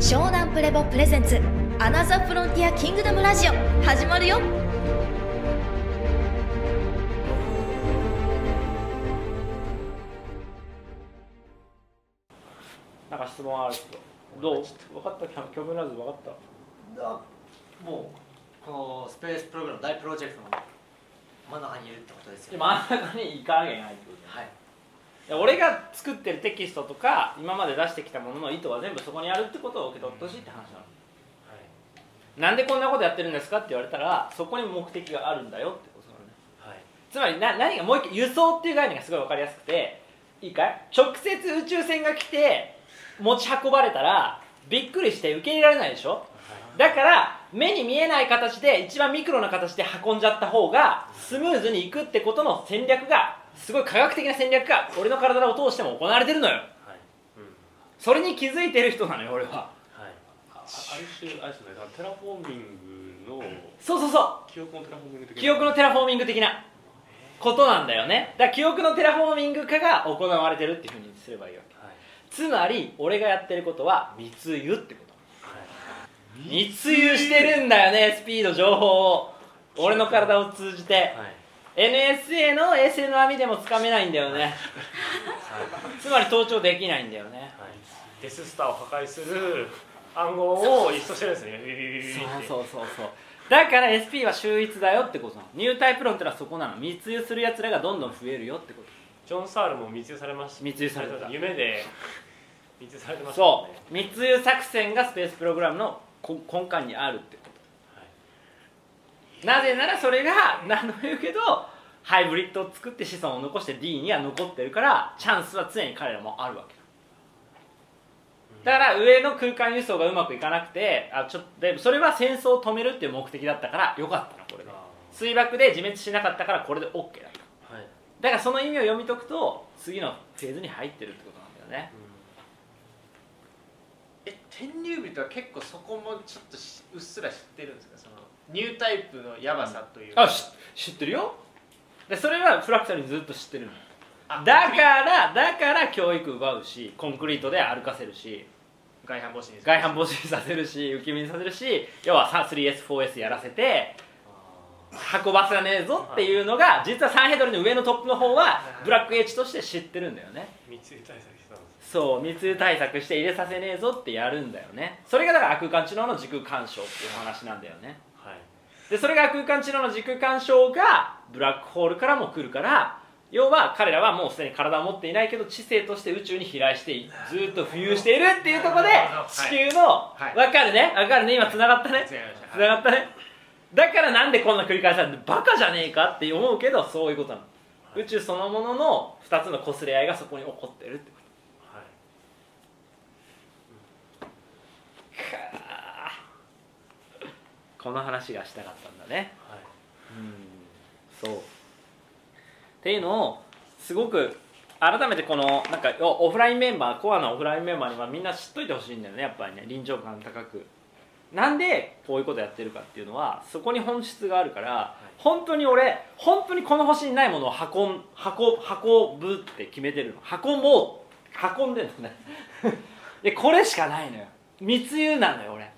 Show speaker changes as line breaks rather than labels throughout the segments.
湘南プレボプレゼンツアナザーフロンティアキングダムラジオ始まるよ。
なんか質問ある人ど。う？分かった？キャブラズ分かった？
あもうこのスペースプログラム大プロジェクトの真ん中にいるってことですよね。
で真ん中に行かなきゃいけないってこと
はい。
で俺が作ってるテキストとか今まで出してきたものの意図は全部そこにあるってことを受け取ってほしいって話なの。なんでこんなことやってるんですかって言われたらそこに目的があるんだよってことなのね。
はい。
つまりな何がもう一回輸送っていう概念がすごい分かりやすくていいかい？直接宇宙船が来て持ち運ばれたらびっくりして受け入れられないでしょ？だから目に見えない形で一番ミクロな形で運んじゃった方がスムーズにいくってことの戦略がすごい科学的な戦略が俺の体を通しても行われてるのよ。
はい。うん。
それに気づいてる人なのよ俺は。
はい
あある種あれですね。テラフォーミングの
そうそうそ
記憶のテラフォーミング的な。
う記憶のテラフォーミング的なことなんだよね。だから記憶のテラフォーミング化が行われてるっていうふうにすればいいわけ。
はい。
つまり俺がやってることは密輸ってこと。
はい。
密輸してるんだよねスピード情報を。俺の体を通じて。
はい
NSA の衛星の網でもつかめないんだよね。つまり盗聴できないんだよね。
デススターを破壊する暗号を一掃してるんですね。
そうそうそうそう。だから SP は秀逸だよってことなの。ニュータイプ論ってのはそこなの。密輸するやつらがどんどん増えるよってこと。
ジョン・サールも密輸されました。
密輸されてた
夢で密輸されてましたね。
う。密輸作戦がスペースプログラムのこ根幹にあるってなぜならそれが何度も言うけどハイブリッドを作って子孫を残して D には残ってるからチャンスは常に彼らもあるわけ。だから上の空間輸送がうまくいかなくてあちょっとでそれは戦争を止めるっていう目的だったからよかったのこれで。
あ
水爆で自滅しなかったからこれで OK だと
はい。
だからその意味を読み解くと次のフェーズに入ってるってことなんだよね。
え天竜人は結構そこもちょっとしうっすら知ってるんですか？ニュータイプのヤバさというか、
あし知ってるよ。でそれはフラクタルにずっと知ってるの。
あ
だからだから教育奪うしコンクリートで歩かせるし。
外反母趾に
外反母趾にさせるし浮き身にさせるし要は 3S4S やらせて運ばせねえぞっていうのが実はサンヘドルの上のトップの方はブラックエッジとして知ってるんだよね。
密輸対策してたんです
そう密輸対策して入れさせねえぞってやるんだよね。それがだから空間知能の時空干渉っていう話なんだよね。
はい
でそれが空間知能の時空干渉がブラックホールからも来るから要は彼らはもうすでに体を持っていないけど知性として宇宙に飛来してずっと浮遊しているっていうところで地球の、
はい。
分かるね？分かるね？今つながったね？つながったね？だからなんでこんな繰り返されてバカじゃねえかって思うけどそういうことなの。宇宙そのものの2つの擦れ合いがそこに起こってるって。こ
はい
とかこの話がしたかったんだね。
はい。
うんそう。っていうのをすごく改めてこのなんかオオフラインメンバーコアなオフラインメンバーにはみんな知っといてほしいんだよね。やっぱりね臨場感高く。なんでこういうことやってるかっていうのはそこに本質があるから、本当に俺本当にこの星にないものを運ん運運ぶって決めてるの。運ぼう運んでるのね。でこれしかないのよ。密輸なのよ俺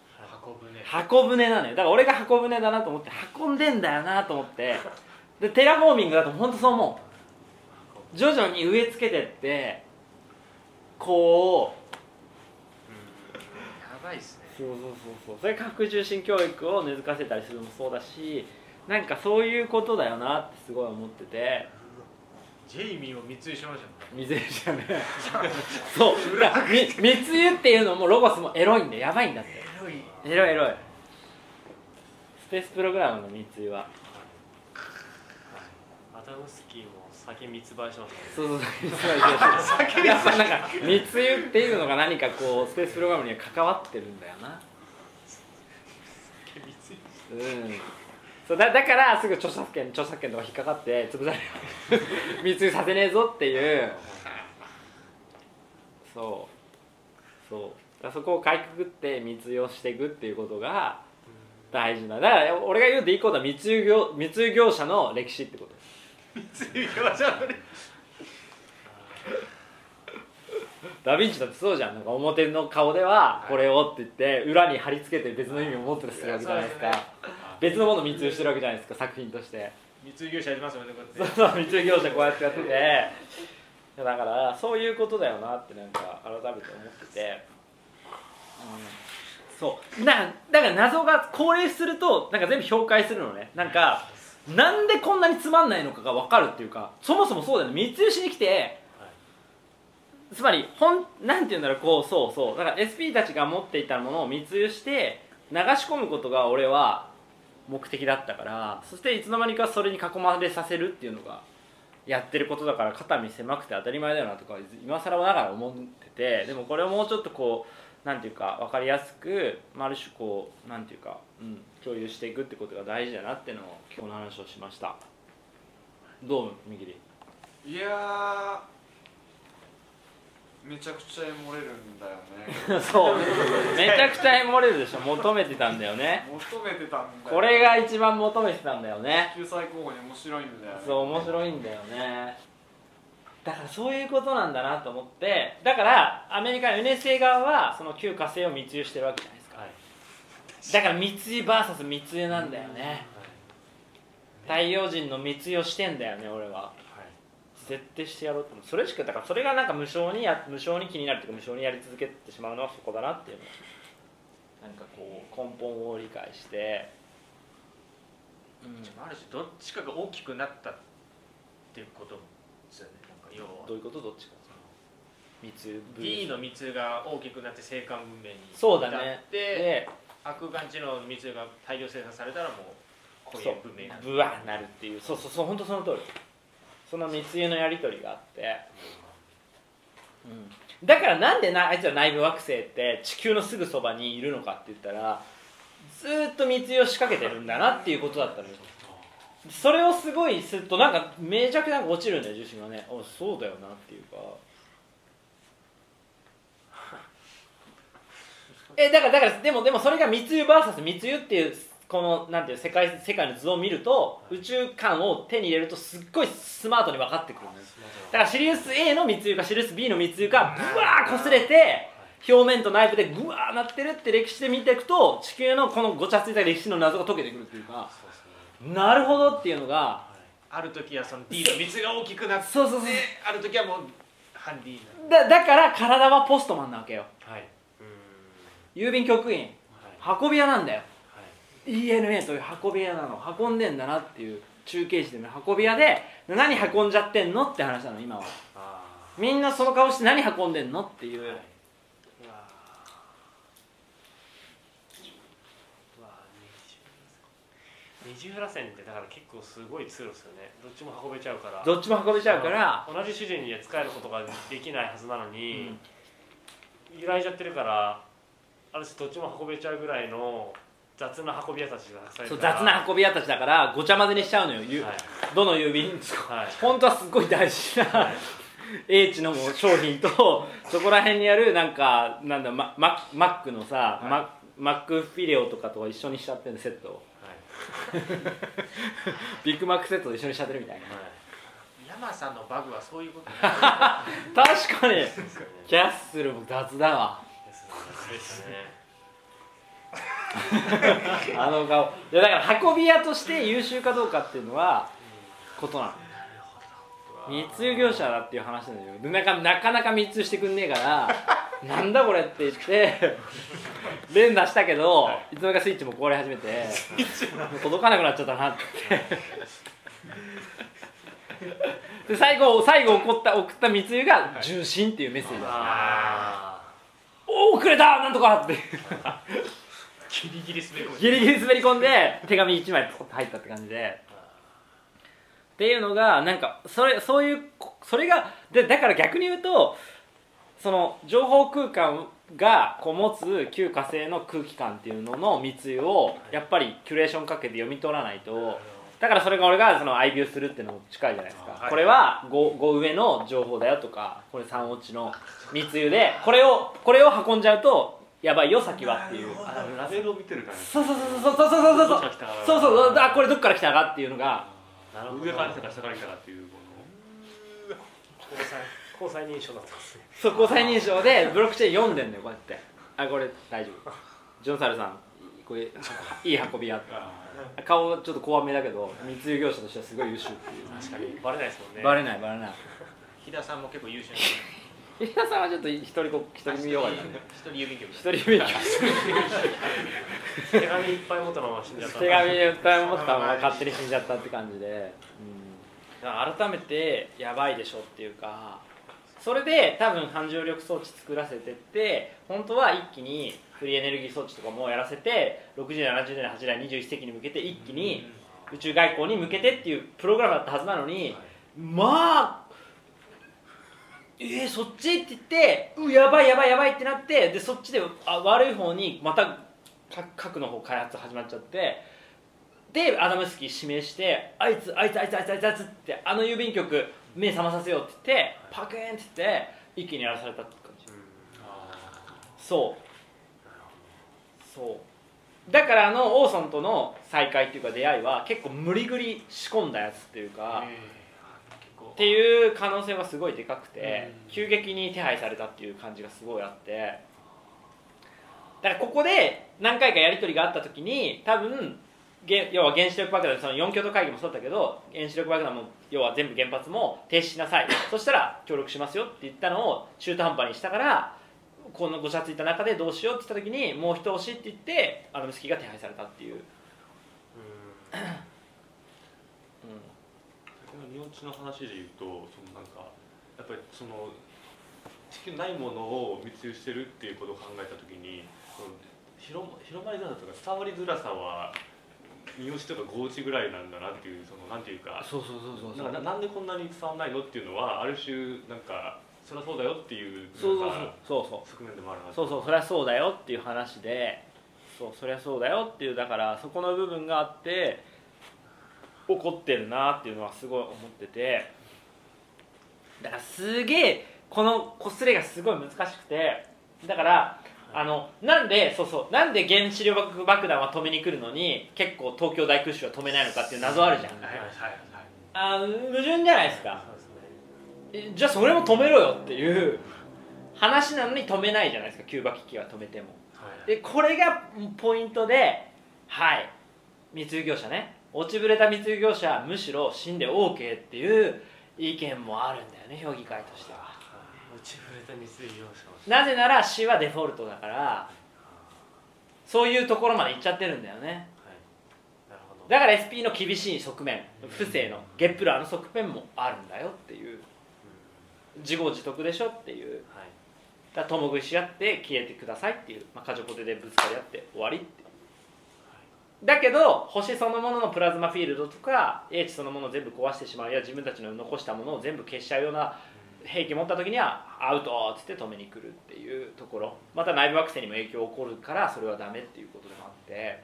箱舟なのよ。だから俺が箱舟だなと思って運んでんだよなと思って。でテラフォーミングだと本当そう思う。徐々に植え付けてってこう
やばいっすね。
そうそうそうそう。それ核重心教育を根付かせたりするのもそうだしなんかそういうことだよなってすごい思ってて。
ジェイミーも密輸しましたね。
水じゃね。そう。密輸っていうのもロゴスもエロいんでやばいんだって
い。
エロいエロい。スペースプログラムの密輸は。
アダムスキーも先密売しましたね
そうそうそう やっぱなんか密輸っていうのが何かこうスペースプログラムには関わってるんだよな。
密
うん。そうだだからすぐ著作権著作権とか引っかかって潰される密輸させねえぞっていう。そう。そうそこをかいくぐって密輸をしていくっていうことが大事な。だから俺が言うでいいことは密輸業密輸業者の歴史ってこと。
密輸業者のね
ダヴィンチだってそうじゃん。なんか表の顔ではこれをって言って裏に貼り付けて別の意味を持ってるするわけじゃないですか。
い。や
別のものを密輸してるわけじゃないですか作品として。
密輸業者やりますよねこう
そう
やって。
そう密輸業者こうやってやってて。だからそういうことだよなってなんか改めて思ってて、うん、そう。なだから謎が高齢するとなんか全部評価するのね。なんかなんでこんなにつまんないのかが分かるっていうかそもそもそうだよね。密輸しに来てつまり本なんて言うんだろうこうそうそう。だから SP たちが持っていたものを密輸して流し込むことが俺は目的だったからそしていつの間にかそれに囲まれさせるっていうのがやってることだから肩身狭くて当たり前だよなとか今更ながら思っててでもこれをもうちょっとこうなんていうか分かりやすくまあある種こうなんていうか、うん、共有していくってことが大事だなっていうのを今日の話をしました。どうみぎり？
いやーめちゃくちゃ漏れるんだよね。
そう。めちゃくちゃ漏れるでしょ。求めてたんだよね。
求めてたんだよ
これが一番求めてたんだよね。
救済候補に面白いんだよね。
そう面白いんだよねだからそういうことなんだなと思ってだからアメリカの NSA 側はその旧火星を密輸してるわけじゃないですか、だから密輸 VS 密輸なんだよね。太陽人の密輸をしてんだよね俺は。絶対してやろうと思う。それしかだからそれがなんか無償にや無償に気になるっていうか無償にやり続けてしまうのはそこだなっていうの。なんかこう根本を理解して、うん、
ある種どっちかが大きくなったっていうことですよねなんか要は
どういうこと？どっちか。密輸
D の密輸が大きくなって生還文明に
そうだ
至
ね
って
で
悪眼知能の密輸が大量生産されたらもうこうい
そう
う文明になる。
ブワーなるっていう。そうそうそう本当その通り。その密輸のやり取りがあって、うん、だからなんでなあいつら内部惑星って地球のすぐそばにいるのかって言ったらずーっと密輸を仕掛けてるんだなっていうことだったのよそれをすごいするとなんかめちゃくちゃなんか落ちるんだよ重心がね。おそうだよなっていうか。えだからだからでもでもそれが密輸 VS 密輸っていうこのなんていう世界世界の図を見ると宇宙観を手に入れるとすっごいスマートに分かってくるのよ。だからシリウス A の密輸かシリウス B の密輸がブワー擦れて表面と内部でグワーなってるって歴史で見ていくと地球のこのごちゃついた歴史の謎が解けてくるっていうかなるほどっていうのが
ある時はその D の密輸が大きくなって
そうそうそう
ある時はもうハンディになる。
だだから体はポストマンなわけよ。
はい。
郵便局員。
はい。
運び屋なんだよ。
はい。
ENA という運び屋なの運んでんだなっていう中継地での運び屋で何運んじゃってんのって話なの今は。
あ
みんなその顔して何運んでんのっていう、
ーはいうわーうわー二重二重らせんってだから結構すごい通路ですよね。どっちも運べちゃうから。
どっちも運べちゃうから、
同じ主人には使えることができないはずなの
う
に
ん、
揺らいじゃってるからある種どっちも運べちゃうぐらいの雑な運び屋たちがた
雑な運び屋たちだからごちゃ混ぜにしちゃうのよ、ゆ
はい。
どの郵便
はい。
本当はすっごい大事な、英知のもう商品とそこら辺にあるなんかなんだマママックのさ、
い。
ママックフィレオとかと一緒にしちゃってるセットを。
はい
ビッグマックセットと一緒にしちゃってるみたいな。
はい
山さんのバグはそういうこと
確かに。キャッスルも雑だわ。あの顔。いやだから運び屋として優秀かどうかっていうのはことなの。密輸業者だっていう話なんだよでなんかなかなか密輸してくんねえからなんだこれって言って連打したけど、い、つの間にかスイッチも壊れ始めて届かなくなっちゃったなって。で最後最後送った送った密輸が「重心」っていうメッセージ。だ
あ
おお遅れたなんとかって。
ギリギリ滑り込んで。
ギリギリ滑り込んで手紙1枚ポコッと入ったって感じで。っていうのがなんかそれそういうこそれがでだから逆に言うとその情報空間がこう持つ旧火星の空気感っていうのの密輸をやっぱりキュレーションかけて読み取らないとだからそれが俺がその愛ビューするっていうのも近いじゃないですか、
はい。
これは 5, 5上の情報だよとかこれ3落ちの密輸でこれをこれを運んじゃうとやばいよ先はっていう。
あラベルを見てるからね
そうそうそうそうそうそうそうそうそう。そうあこれどっから来たかっていうのが。
なるほど
上から来たか下から来たかっていうこ
高三
交際認証になってますね。
速攻再認証でブロックチェーン読んでんのよこうやって。あこれ大丈夫。ジョンサルさんこれいい運び屋顔ちょっと怖めだけど密輸業者としてはすごい優秀っていう。
確かに。バレないですもんね。
バレないバレない。
飛田さんも結構優秀な
平田さんはちょっと一人こ一人見弱いからね
一人郵便局。
一人見弱い
手紙いっぱい持ったまま死んじゃった。
手紙いっぱい持ったまま勝手に死んじゃったって感じで、うん、だから改めてやばいでしょっていうかそれで多分反重力装置作らせてって本当は一気にフリーエネルギー装置とかもやらせて60年70年80年21世紀に向けて一気に宇宙外交に向けてっていうプログラムだったはずなのに、まあえー、そっちって言ってうやばいやばいやばいってなってでそっちであ悪い方にまたか核の方開発始まっちゃってでアダムスキー指名してあいつあいつあいつあいつあいつってあの郵便局目覚まさせようって言ってパクーンって言って一気にやらされたって感じ。そう。そう。だからあのオーソンとの再会っていうか出会いは結構無理ぐり仕込んだやつっていうか、っていう可能性はすごいでかくて、急激に手配されたっていう感じがすごいあって。だからここで何回かやり取りがあった時に多分げ要は原子力爆弾その4京都会議もそうだったけど原子力爆弾も要は全部原発も停止しなさい。そしたら協力しますよって言ったのを中途半端にしたからこのごちゃついた中でどうしようって言った時にもう一押しって言ってアダムスキーが手配されたっていう、うん。
日本地の話で言うとそのなんかやっぱりその地球ないものを密輸してるっていうことを考えた時にその広広まりづらさとか伝わりづらさは三好とか高知ぐらいなんだなっていうそのなんていうか。
そうそうそうそう
なななんでこんなに伝わらないのっていうのはある種なんかそりゃそうだよっていう
そうそうそうそう。
側面でもあるな
そうそうそりゃそうだよっていう話でそうそりゃそうだよっていうだからそこの部分があって怒ってるなっていうのはすごい思ってて。だからすげえこのこすれがすごい難しくて。だからあのなんでそうそうなんで原子力爆弾は止めに来るのに結構東京大空襲は止めないのかっていう謎あるじゃん、
はいはいはい
あ矛盾じゃないですか。
そうですね。
えじゃあそれも止めろよっていう話なのに止めないじゃないですか。キューバ危機は止めても。
はい
でこれがポイントではい。密輸業者ね。落ちぶれた密輸業者むしろ死んで OK っていう意見もあるんだよね評議会としてはなぜなら死はデフォルトだからそういうところまで行っちゃってるんだよね。
はい。なるほど。
だから SP の厳しい側面不正のゲップラーの側面もあるんだよっていう。自業自得でしょっていう。
はい。
だ共食いし合って消えてくださいっていう、まあ、カジョポテでぶつかり合って終わりってだけど星そのもののプラズマフィールドとか英知そのものを全部壊してしまう。いや自分たちの残したものを全部消しちゃうような兵器持った時にはアウトっつって止めに来るっていうところ。また内部惑星にも影響起こるからそれはダメっていうことでもあって。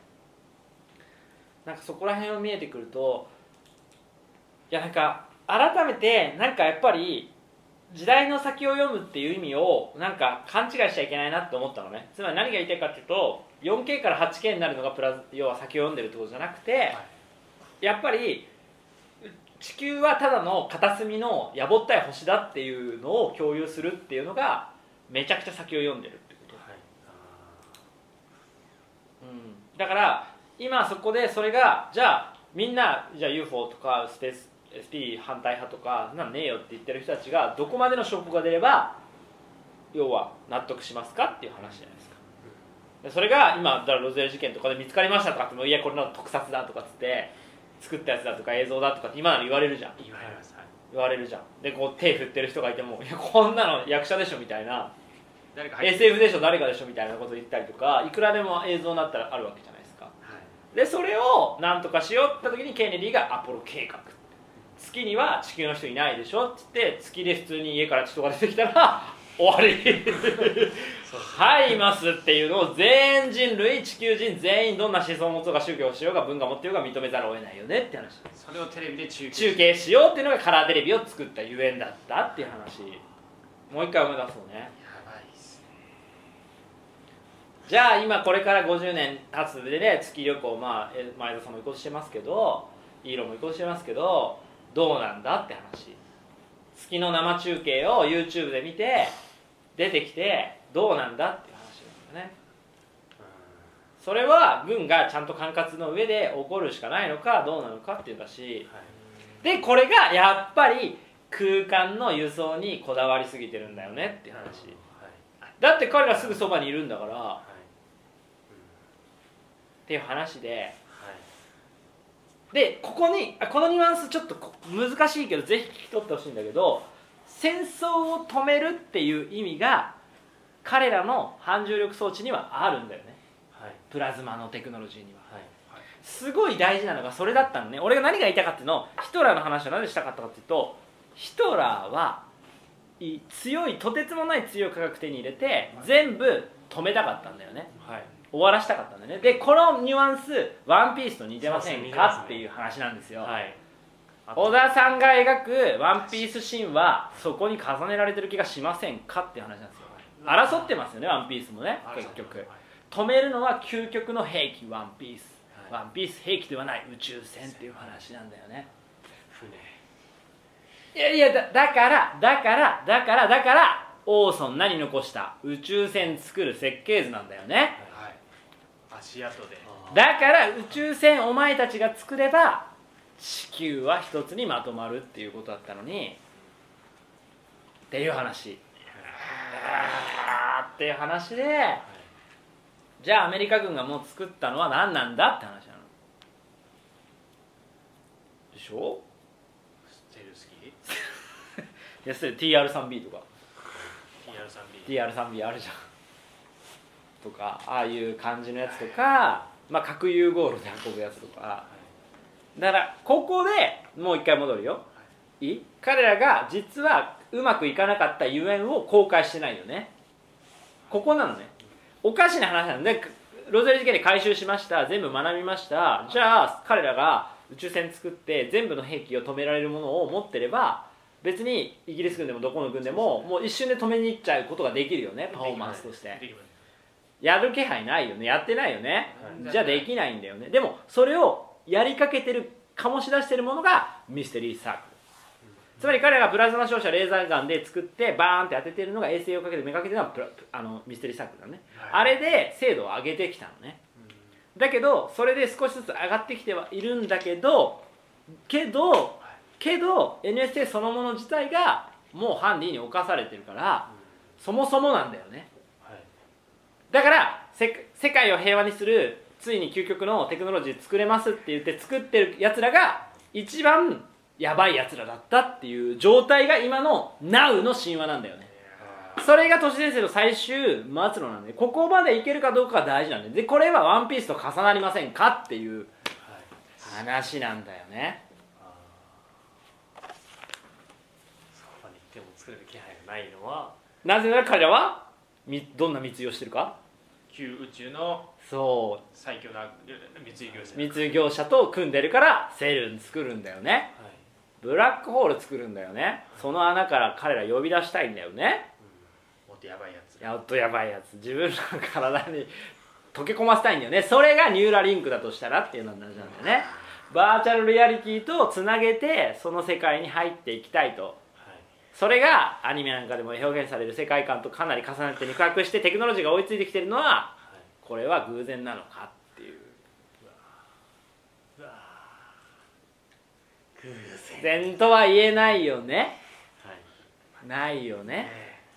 なんかそこら辺を見えてくるといやなんか改めてなんかやっぱり時代の先を読むっていう意味をなんか勘違いしちゃいけないなって思ったのね。つまり何が言いたいかっていうと 4K から 8K になるのがプラズ要は先を読んでるってことじゃなくて、やっぱり地球はただの片隅のやぼったい星だっていうのを共有するっていうのがめちゃくちゃ先を読んでるってこと。
はい。
うん。だから今そこでそれがじゃあみんなじゃあ UFO とかスペース SP 反対派とかなんねえよって言ってる人たちがどこまでの証拠が出れば要は納得しますかっていう話じゃないですか。でそれが今だからロゼル事件とかで見つかりましたとかってもいやこれの特撮だとかっつって作ったやつだとか映像だとかって今なら言われるじゃん。
言われますはい。
言われるじゃん。でこう手振ってる人がいてもいやこんなの役者でしょみたいな。
誰か
SF でしょ誰かでしょみたいなこと言ったりとかいくらでも映像になったらあるわけじゃないですか。
はい。
でそれをなんとかしようって時にケネディがアポロ計画月には地球の人いないでしょって言って月で普通に家から人が出てきたら終わり。はいいますっていうのを全人類地球人全員どんな思想を持つか宗教をしようが文化を持ってようが認めざるを得ないよねって話。
それをテレビで中継。
中継しようっていうのがカラーテレビを作ったゆえんだったっていう話。もう一回思い出そうね。
やばいっすね。
じゃあ今これから50年経つでね月旅行まあえ前田さんも行こうとしてますけどイーロンも行こうとしてますけどどうなんだって話。月の生中継を YouTube で見て出てきてどうなんだっていう話なんだよね。それは軍がちゃんと管轄の上で起こるしかないのかどうなのかっていうだし。でこれがやっぱり空間の輸送にこだわりすぎてるんだよねっていう話。だって彼らすぐそばにいるんだから。っていう話で。でここにあこのニュアンスちょっとこ難しいけどぜひ聞き取ってほしいんだけど戦争を止めるっていう意味が彼らの反重力装置にはあるんだよね。プラズマのテクノロジーには。すごい大事なのがそれだったのね。俺が何が言いたかっていうのをヒトラーの話を何でしたかったかっていうとヒトラーはい強いとてつもない強い科学手に入れて全部止めたかったんだよね。終わらしたかったんだよね。でこのニュアンス「ワンピースと似てませんか？
ね。
っていう話なんですよ、
はい
小田さんが描く「ワンピースシーンはそこに重ねられてる気がしませんかっていう話なんですよ。争ってますよねワンピースもね結局。止めるのは究極の兵器ワンピース。ワンピース兵器ではない宇宙船っていう話なんだよね。
船。
いやいやだだからだからだからだからオーソン何残した宇宙船作る設計図なんだよね。
足跡で。
だから宇宙船お前たちが作れば地球は一つにまとまるっていうことだったのにっていう話。っていう話でじゃあアメリカ軍がもう作ったのは何なんだって話なの。でしょ？
ステルスキー？
いやそれ TR3B とか。
TR3B
TR3B あるじゃん。とかああいう感じのやつとか、まあ、核融合炉で運ぶやつとかだからここでもう一回戻るよ。いい？彼らが実はうまくいかなかったゆえんを公開してないよね。ここなのね。おかしな話なのでロゼル事件で回収しました。全部学びました。じゃあ彼らが宇宙船作って全部の兵器を止められるものを持ってれば別にイギリス軍でもどこの軍でももう一瞬で止めに行っちゃうことができるよね。パフォーマンスとして。やる気配ないよね。やってないよね、
はい。
じゃあできないんだよね。でもそれをやりかけてる醸し出してるものがミステリーサークル。つまり彼らがプラズマ照射レーザーガンで作ってバーンって当ててるのが衛星をかけてめがけてるのがプラあのミステリーサークルだね、あれで精度を上げてきたのね、だけどそれで少しずつ上がってきてはいるんだけどけどけど NSA そのもの自体がもうハンディに侵されてるから、そもそもなんだよね。だからせ世界を平和にするついに究極のテクノロジー作れますって言って作ってるやつらが一番やばいやつらだったっていう状態が今の Now の神話なんだよね。それが都市伝説の最終末路なんでここまでいけるかどうかが大事なんで。でこれはワンピースと重なりませんかっていう話なんだよね。
そこまで行っても作れる気配がないのは。
なぜなら彼らはみどんな密輸をしてるか？
旧宇宙の
そ
最強な密輸業者。
う密輸業者と組んでるからセルン作るんだよね。ブラックホール作るんだよね。その穴から彼ら呼び出したいんだよね。
もっとやばいやつ。
やっとやばいやつ。自分の体に 溶け込ませたいんだよね。それがニューラリンクだとしたらっていうの話なんだよね。バーチャルリアリティとつなげてその世界に入っていきたいとそれがアニメなんかでも表現される世界観とかなり重なって肉薄してテクノロジーが追いついてきてるのはこれは偶然なのかっていう。
偶然。
然とは言えないよね。
はい
ないよね。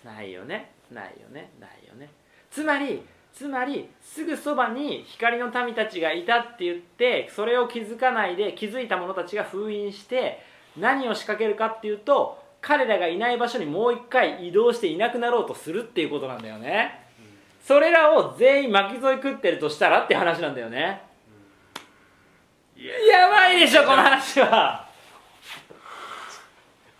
ないよね。ないよね。ないよね。つまりつまりすぐそばに光の民たちがいたって言ってそれを気づかないで気づいた者たちが封印して何を仕掛けるかっていうと彼らがいない場所にもう一回移動していなくなろうとするっていうことなんだよね。それらを全員巻き添え食ってるとしたらって話なんだよね。やばいでしょこの話は。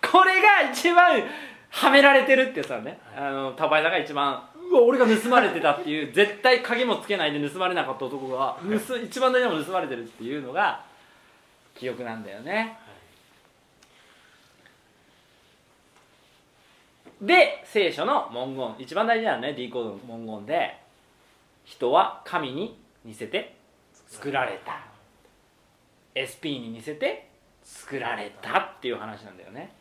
これが一番はめられてるってやつだね。あの田林さんが一番うわ俺が盗まれてたっていう絶対鍵もつけないで盗まれなかった男が盗一番大事なも盗まれてるっていうのが記憶なんだよね。で聖書の文言。一番大事なのはね D コードの文言で人は神に似せて作られた。SP に似せて作られたっていう話なんだよね。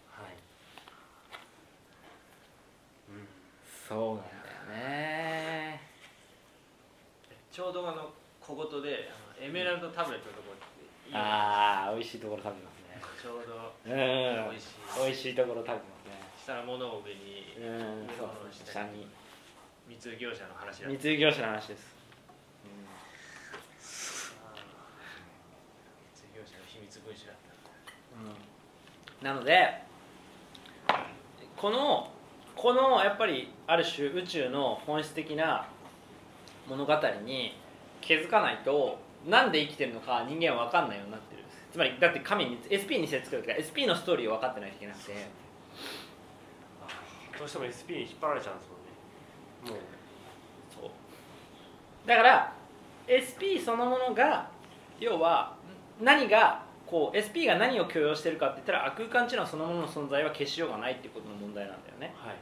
そうなんだよね。
ちょうどあの小言でエメラルドタブレットのとこ
ああ美味しいところ食べますね。
ちょうど。
うん。
美味しい。
美味しいところ食べますね
したら物を上に
うんそ
下
下に。
密輸業者の話だ。
密輸業者の話です、
密輸業者の秘密文書だった
なのでこのこのやっぱりある種宇宙の本質的な物語に気づかないとなんで生きてるのか人間は分かんないようになってるつまりだって神に SP にせ作るから SP のストーリーを分かってないといけなくて
どうしても SP に引っ張られちゃうんですもんね。もう。
そう。だから SP そのものが要は何がこう SP が何を許容してるかって言ったら空間知能そのものの存在は消しようがないっていうことの問題なんだよね。
はい。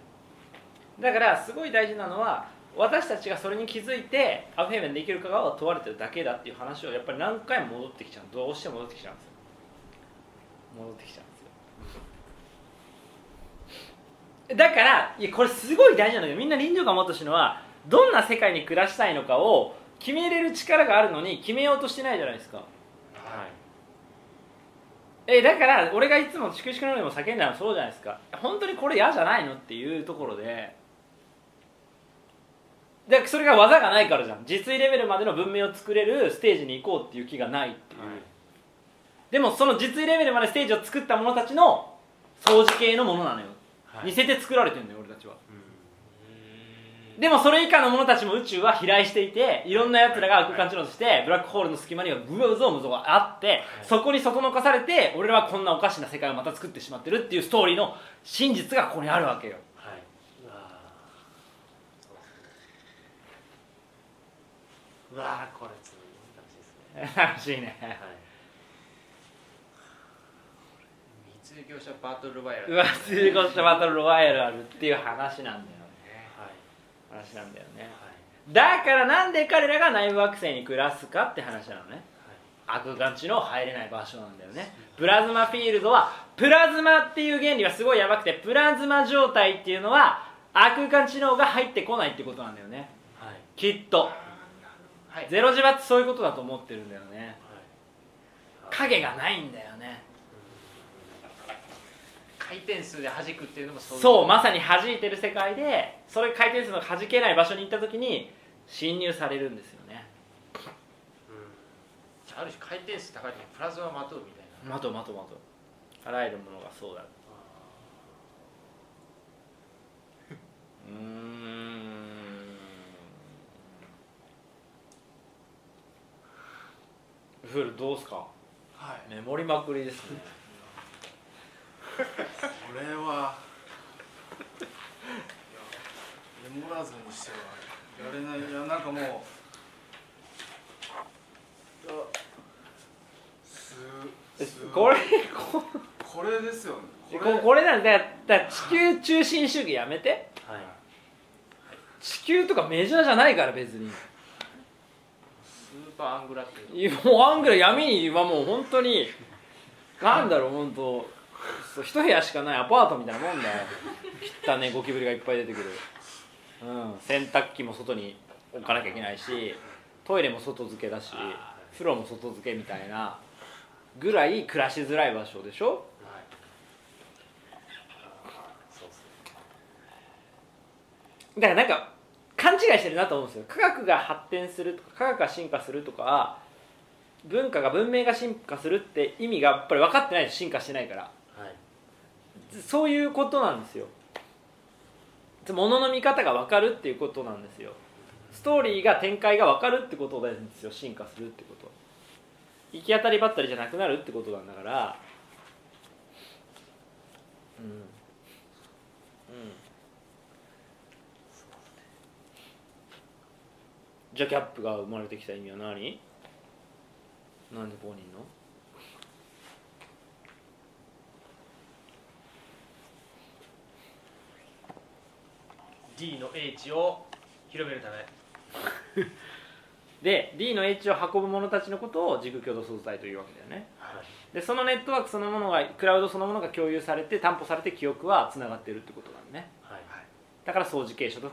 だからすごい大事なのは私たちがそれに気づいてアフェーメンできるかが問われてるだけだっていう話をやっぱり何回も戻ってきちゃう。どうしても戻ってきちゃうんですよ。戻ってきちゃうんですよだからいやこれすごい大事なんだけどみんな臨場感を持ってほしいのはどんな世界に暮らしたいのかを決めれる力があるのに決めようとしてないじゃないですか。
はい。
えだから俺がいつも粛々のようにも叫んだのはそうじゃないですか。本当にこれ嫌じゃないのっていうところで。でそれが技がないからじゃん。実位レベルまでの文明を作れるステージに行こうっていう気がないっていう、でもその実位レベルまでステージを作った者たちの掃除系のものなのよ、
はい
似せて作られてるのよ俺たちは。
うん。
でもそれ以下の者たちも宇宙は飛来していていろんなやつらが空間知能としてブラックホールの隙間にはブワウゾウムゾがあってそこにそこのかされて俺らはこんなおかしな世界をまた作ってしまってるっていうストーリーの真実がここにあるわけよ。
はい。うわこれつ楽しいですね。
楽しいね。
はい
密輸業者バトルロワイヤル
うわ通行したバトルロワイヤルあるっていう話なんだよね。
はい。
話なんだよね。
はい
だからなんで彼らが内部惑星に暮らすかって話なのね。悪眼知の入れない場所なんだよね。プラズマフィールドはプラズマっていう原理はすごいやばくてプラズマ状態っていうのは悪眼知能が入ってこないってことなんだよね。
はい。
きっと。
はい。
ゼロ磁場ってそういうことだと思ってるんだよね。
はい。
影がないんだよね
回転数で弾くっていうのもそう
そうまさに弾いてる世界でそれ回転数の弾けない場所に行った時に侵入されるんですよね。
ある種回転数高いとプラズマまとうみたいな。
待とう待とう待とう。あらゆるものがそうだ。うーん。フルどうすか？
はい。
メモりまくりですね
これはいやメモらずにしてはやれないいやなんかもう。すす
これこ
これですよね。こ
ここれなんだだ地球中心主義やめて。
はい。
地球とかメジャーじゃないから別に。
スーパーアングラって
もうアングル闇にはもう本当になんだろう本当。そう一部屋しかないアパートみたいなもんだよ。汚ねゴキブリがいっぱい出てくる、うん、洗濯機も外に置かなきゃいけないしトイレも外付けだし風呂も外付けみたいなぐらい暮らしづらい場所でしょ？だからなんか勘違いしてるなと思うんですよ。科学が発展するとか科学が進化するとか文化が文明が進化するって意味がやっぱり分かってないと進化してないから。
はい。
そういうことなんですよ物のの見方が分かるっていうことなんですよ。ストーリーが展開が分かるってことなんですよ進化するってこと。行き当たりばったりじゃなくなるってことなんだから。うん。うん。じゃあキャップが生まれてきた意味は何？なんでここにいんの？
D の H を広めるため。
で D の H を運ぶ者たちのことを軸共同素材というわけだよね。
はい。
でそのネットワークそのものがクラウドそのものが共有されて担保されて記憶はつながっているってことなのね。
はい。
だだから相似継承と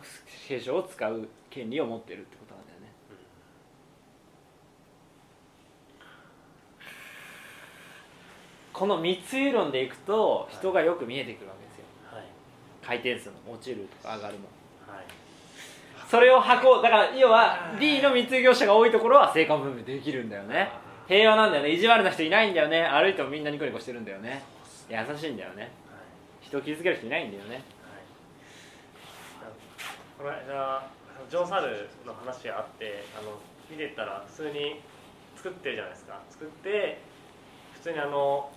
継承を使う権利を持ってるってことなんだよね。この密輸論でいくと人がよく見えてくるわけですよ
はい
回転数も落ちるとか上がるも
はい。
それを箱だから要は D の密輸業者が多いところは成果分明できるんだよね。平和なんだよね。意地悪な人いないんだよね。歩いてもみんなニコニコしてるんだよね。優しいんだよね。人を傷つける人いないんだよね。
この間ジョン・サルの話があってあの見てたら普通に作ってるじゃないですか。作って普通にあの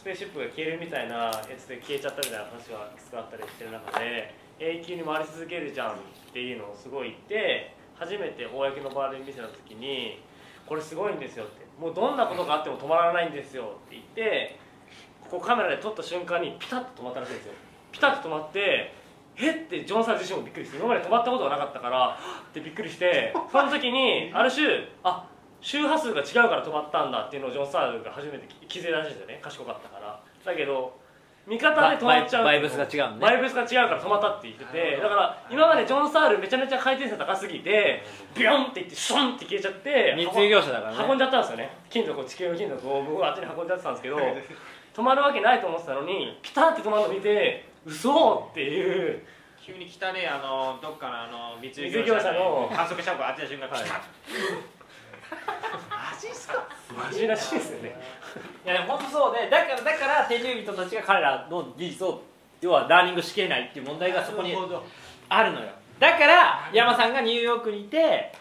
スペースシップが消えるみたいなやつで消えちゃったみたいな話がいくつかあったりしてる中で永久に回り続けるじゃんっていうのをすごい言って初めて公の場で見せた時にこれすごいんですよってもうどんなことがあっても止まらないんですよって言ってここカメラで撮った瞬間にピタッと止まったらしいんですよ。ピタッと止まってえってジョンさん自身もびっくりして今まで止まったことがなかったからってびっくりしてその時にある種あ周波数が違うから止まったんだっていうのをジョン・サールが初めて気づいたらしいんですよね。賢かったから。だけど味方で止まっちゃう。
バイブスが違うね。
バイブスが違うから止まったって言っててだから今までジョン・サールめちゃめちゃ回転数高すぎてビヨンっていってシュンって消えちゃって
密輸業者だからね。
運んじゃったんですよね。金属を地球の金属を向こうあっちに運んじゃってたんですけど止まるわけないと思ってたのにピタって止まるの見て嘘っていう。
急に汚ねあのどっかのあの密輸
業者の
観測車庫当てた瞬間
はい
ピタッマジっすか？
マジらしいですよね。
いやでも本当そうでだからだから手順人たちが彼らの技術を要はラーニングしきれないっていう問題がそこにあるのよ。だから山さんがニューヨークにいて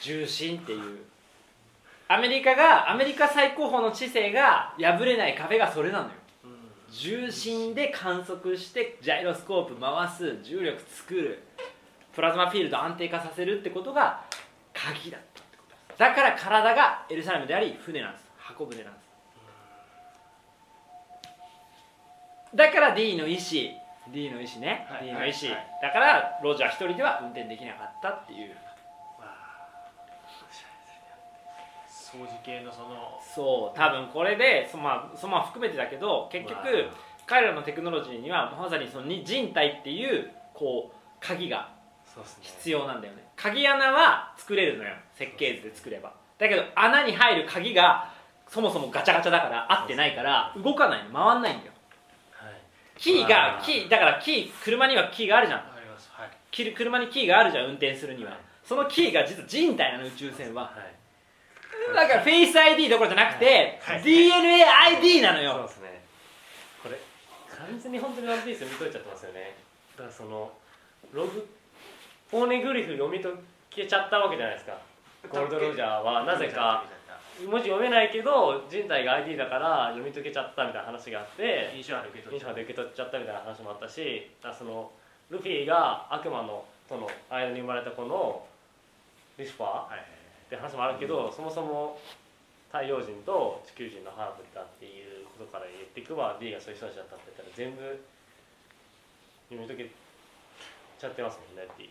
重心っていう。アメリカがアメリカ最高峰の知性が破れない壁がそれなのよ。重心で観測してジャイロスコープ回す重力作るプラズマフィールド安定化させるってことが鍵だってだから体がエルサレムであり船なんです。箱舟なんです。だから D の意思 D の意思ね、
はい
D の意思、
はい
だからロジャー一人では運転できなかったっていう。
掃除系のその。
そう多分これでそ,、まあ、そのまあ含めてだけど結局
わ
彼らのテクノロジーにはまさにそのに人体っていうこう鍵が必要なんだよね鍵穴は作れるのよ。設計図で作れば。だけど穴に入る鍵がそもそもガチャガチャだから合ってないから動かないの。回んないんだよ。
はい。
キーがキーだからキー車にはキーがあるじゃん。
あります。はい。
き車にキーがあるじゃん運転するには、
はい。
そのキーが実は人体なの宇宙船は。
はい。
だからフェイス ID どころじゃなくて、
はい。
DNAID なの
そう
よ
ですね。これ完全に本当にワンピース読み解いちゃってますよね。だからそのログポーネグリフ読み解けちゃったわけじゃないですか。ゴールド・ロジャーはなぜか。文字読めないけど人体が ID だから読み解けちゃったみたいな話があって。
印象あるけど
印象で受け取っちゃったみたいな話もあったしそのルフィが悪魔のとの間に生まれた子のリスパー
はい
って話もあるけど、そもそも太陽人と地球人のハーフだっていうことから言っていくば D がそういう人たちだったって言ったら全部読み解けちゃってますもんねっていう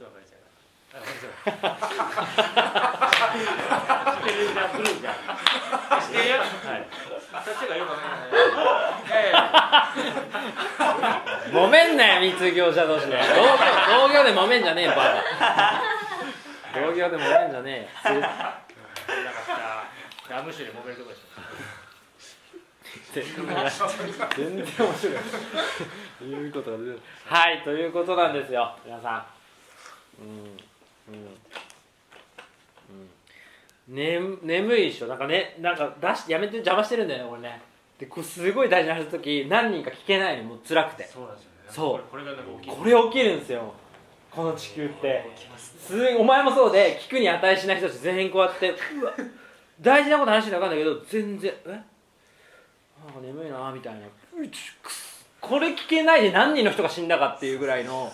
ちょっと分かりづらい。あ分かりづらい。知ってるじゃん来るじゃん
してるよ
はい。
そっちがよくわかんない。え
揉めんなよ密業者同士で同業同業で揉めんじゃねえよバカ同業で揉めんじゃねえよ
なかったラム酒で揉めるとこでし
全然全然面白い。い。うことが出てるはい。とい。うことなんですよ皆さんうんうんうん、ね、眠いでしょ？なんかねなんか出しやめて邪魔してるんだよねこれね。でこうすごい大事な話する時何人か聞けないのもう辛くて。
そうなんですよね。
そう。
これがなんか大きい
これ起きるんですよこの地球って。すごいお前もそうで聞くに値しない人たち全員こうやってうわ大事なこと話してるの分かんないけど全然え？なんか眠いなみたいな。これ聞けないで何人の人が死んだかっていうぐらいの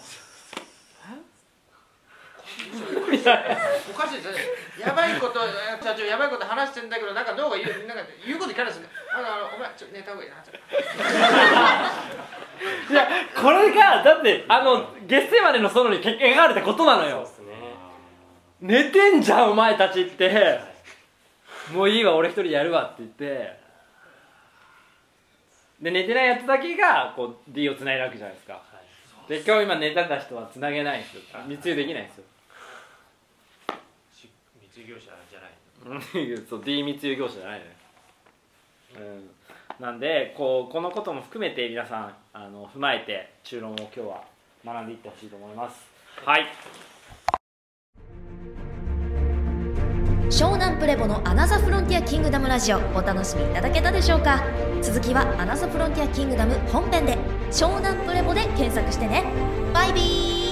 おかしいですねやばいこと社長やばいこと話してんだけどなんか脳が言うなんか言うこと聞かないですねあのあのお前ちょ寝た方がいいな
いやこれがだってあの月世までの園に描かれたことなのよ。寝てんじゃんお前たちって。もういいわ俺一人やるわって言ってで寝てないやつだけがこう D をつないだわけじゃないですか。で今日今寝てた人はつなげないんですよ。密輸できないんですよ。
密輸業者じゃない
うん そう D 密輸業者じゃないのよ、うん、なんでこうこのことも含めて皆さんあの踏まえて中論を今日は学んでいってほしいと思います。はい。
湘南プレボのアナザフロンティアキングダムラジオお楽しみいただけたでしょうか？続きはアナザフロンティアキングダム本編で。湘南プレボで検索してね。バイビー